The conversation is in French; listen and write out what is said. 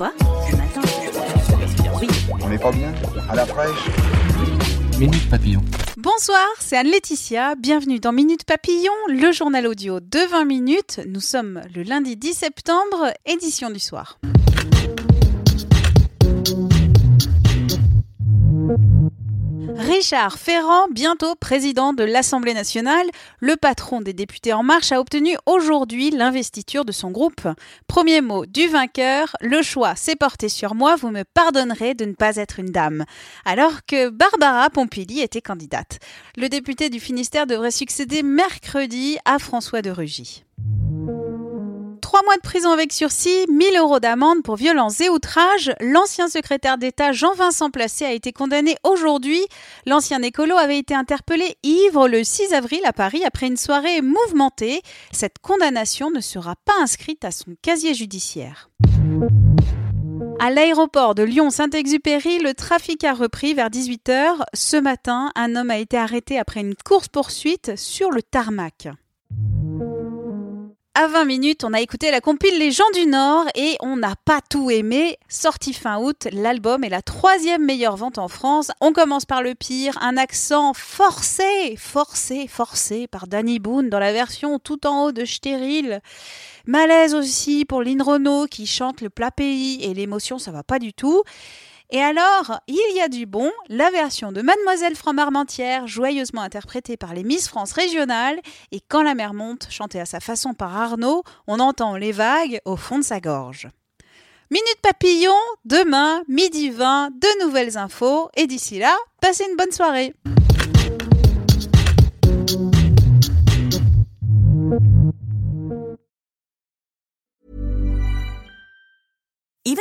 Quoi matin Oui. On n'est pas bien À la fraîche Minute Papillon. Bonsoir, c'est Anne-Laetitia. Bienvenue dans Minute Papillon, le journal audio de 20 minutes. Nous sommes le lundi 10 septembre, édition du soir. Richard Ferrand, bientôt président de l'Assemblée nationale, le patron des députés En Marche a obtenu aujourd'hui l'investiture de son groupe. Premier mot du vainqueur, le choix s'est porté sur moi, vous me pardonnerez de ne pas être une dame. Alors que Barbara Pompili était candidate. Le député du Finistère devrait succéder mercredi à François de Rugy. Trois mois de prison avec sursis, 1000 euros d'amende pour violences et outrages. L'ancien secrétaire d'État Jean-Vincent Placé a été condamné aujourd'hui. L'ancien écolo avait été interpellé ivre le 6 avril à Paris après une soirée mouvementée. Cette condamnation ne sera pas inscrite à son casier judiciaire. À l'aéroport de Lyon-Saint-Exupéry, le trafic a repris vers 18h. Ce matin, un homme a été arrêté après une course-poursuite sur le tarmac. À 20 minutes, on a écouté la compile Les gens du Nord et on n'a pas tout aimé. Sorti fin août, l'album est la troisième meilleure vente en France. On commence par le pire, un accent forcé, forcé, forcé par Danny Boone dans la version tout en haut de Stérile. Malaise aussi pour Lynn Renault qui chante le plat pays et l'émotion ça va pas du tout. Et alors, il y a du bon, la version de Mademoiselle Franc-Marmentière, joyeusement interprétée par les Miss France régionales, et Quand la mer monte, chantée à sa façon par Arnaud, on entend les vagues au fond de sa gorge. Minute Papillon, demain, midi 20, de nouvelles infos, et d'ici là, passez une bonne soirée.